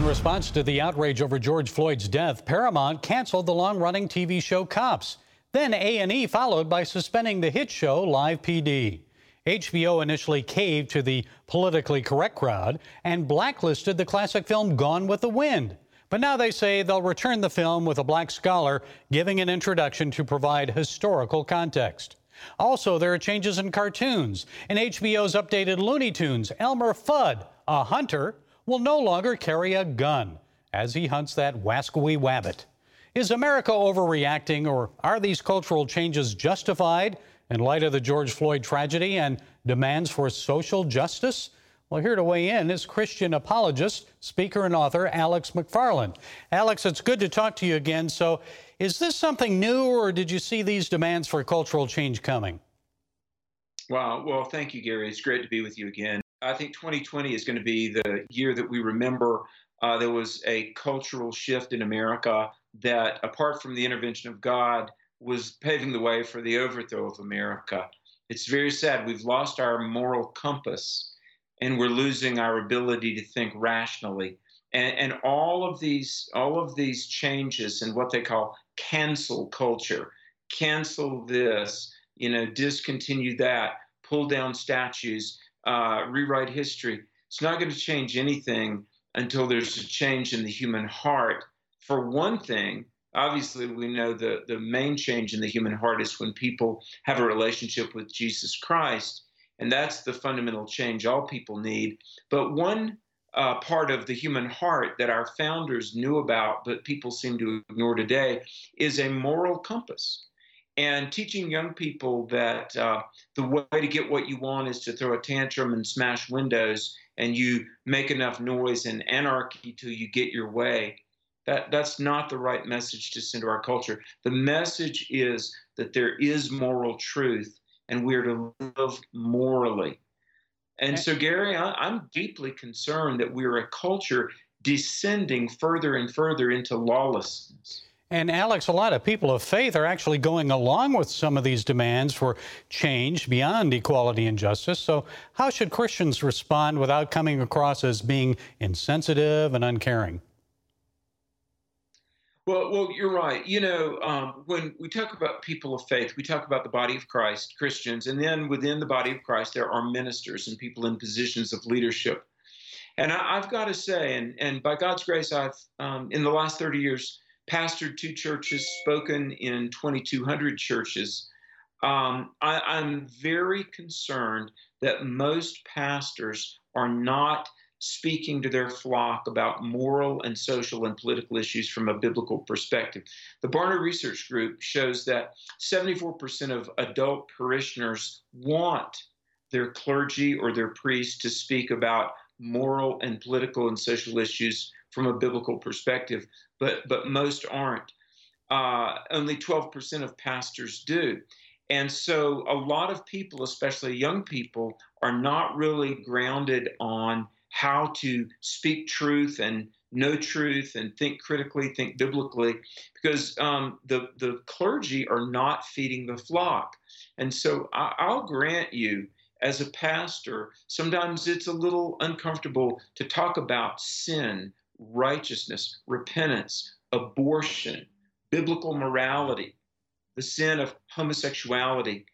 In response to the outrage over George Floyd's death, Paramount canceled the long-running TV show Cops. Then A&E followed by suspending the hit show Live PD. HBO initially caved to the politically correct crowd and blacklisted the classic film Gone with the Wind. But now they say they'll return the film with a black scholar giving an introduction to provide historical context. Also, there are changes in cartoons. In HBO's updated Looney Tunes, Elmer Fudd, a hunter, will no longer carry a gun as he hunts that wascally wabbit. Is America overreacting, or are these cultural changes justified in light of the George Floyd tragedy and demands for social justice? Well, here to weigh in is Christian apologist, speaker, and author Alex McFarland. Alex, it's good to talk to you again. So, is this something new, or did you see these demands for cultural change coming? Wow. Well, thank you, Gary. It's great to be with you again. I think 2020 is going to be the year that we remember uh, there was a cultural shift in America that, apart from the intervention of God, was paving the way for the overthrow of America. It's very sad. We've lost our moral compass and we're losing our ability to think rationally. And, and all of these all of these changes in what they call cancel culture, cancel this, you know, discontinue that, pull down statues, uh, rewrite history. It's not going to change anything until there's a change in the human heart. For one thing, obviously, we know the, the main change in the human heart is when people have a relationship with Jesus Christ. And that's the fundamental change all people need. But one uh, part of the human heart that our founders knew about, but people seem to ignore today, is a moral compass and teaching young people that uh, the way to get what you want is to throw a tantrum and smash windows and you make enough noise and anarchy till you get your way. That that's not the right message to send to our culture. The message is that there is moral truth and we're to live morally. And so gary I, i'm deeply concerned that we're a culture descending further and further into lawlessness and Alex, a lot of people of faith are actually going along with some of these demands for change beyond equality and justice. So, how should Christians respond without coming across as being insensitive and uncaring? Well, well, you're right. You know, um, when we talk about people of faith, we talk about the body of Christ, Christians, and then within the body of Christ, there are ministers and people in positions of leadership. And I, have got to say, and, and by God's grace, I've um, in the last 30 years pastored two churches, spoken in 2,200 churches. Um, I, I'm very concerned that most pastors are not speaking to their flock about moral and social and political issues from a biblical perspective. The Barna Research Group shows that 74% of adult parishioners want their clergy or their priest to speak about moral and political and social issues from a biblical perspective, but but most aren't. Uh, only 12% of pastors do. And so a lot of people, especially young people, are not really grounded on how to speak truth and know truth and think critically, think biblically, because um, the, the clergy are not feeding the flock. And so I, I'll grant you, as a pastor, sometimes it's a little uncomfortable to talk about sin righteousness, repentance, abortion, biblical morality, the sin of homosexuality,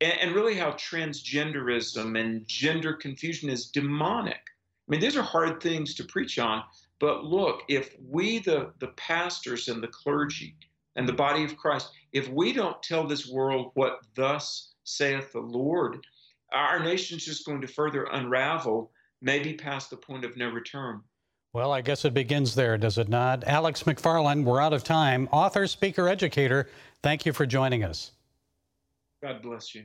and, and, really how transgenderism and gender confusion is demonic. I mean, these are hard things to preach on, but look, if we, the, the pastors and the clergy and the body of Christ, if we don't tell this world what thus saith the Lord, our nation's just going to further unravel, maybe past the point of no return. Well, I guess it begins there, does it not? Alex McFarland, we're out of time. Author, speaker, educator, thank you for joining us. God bless you.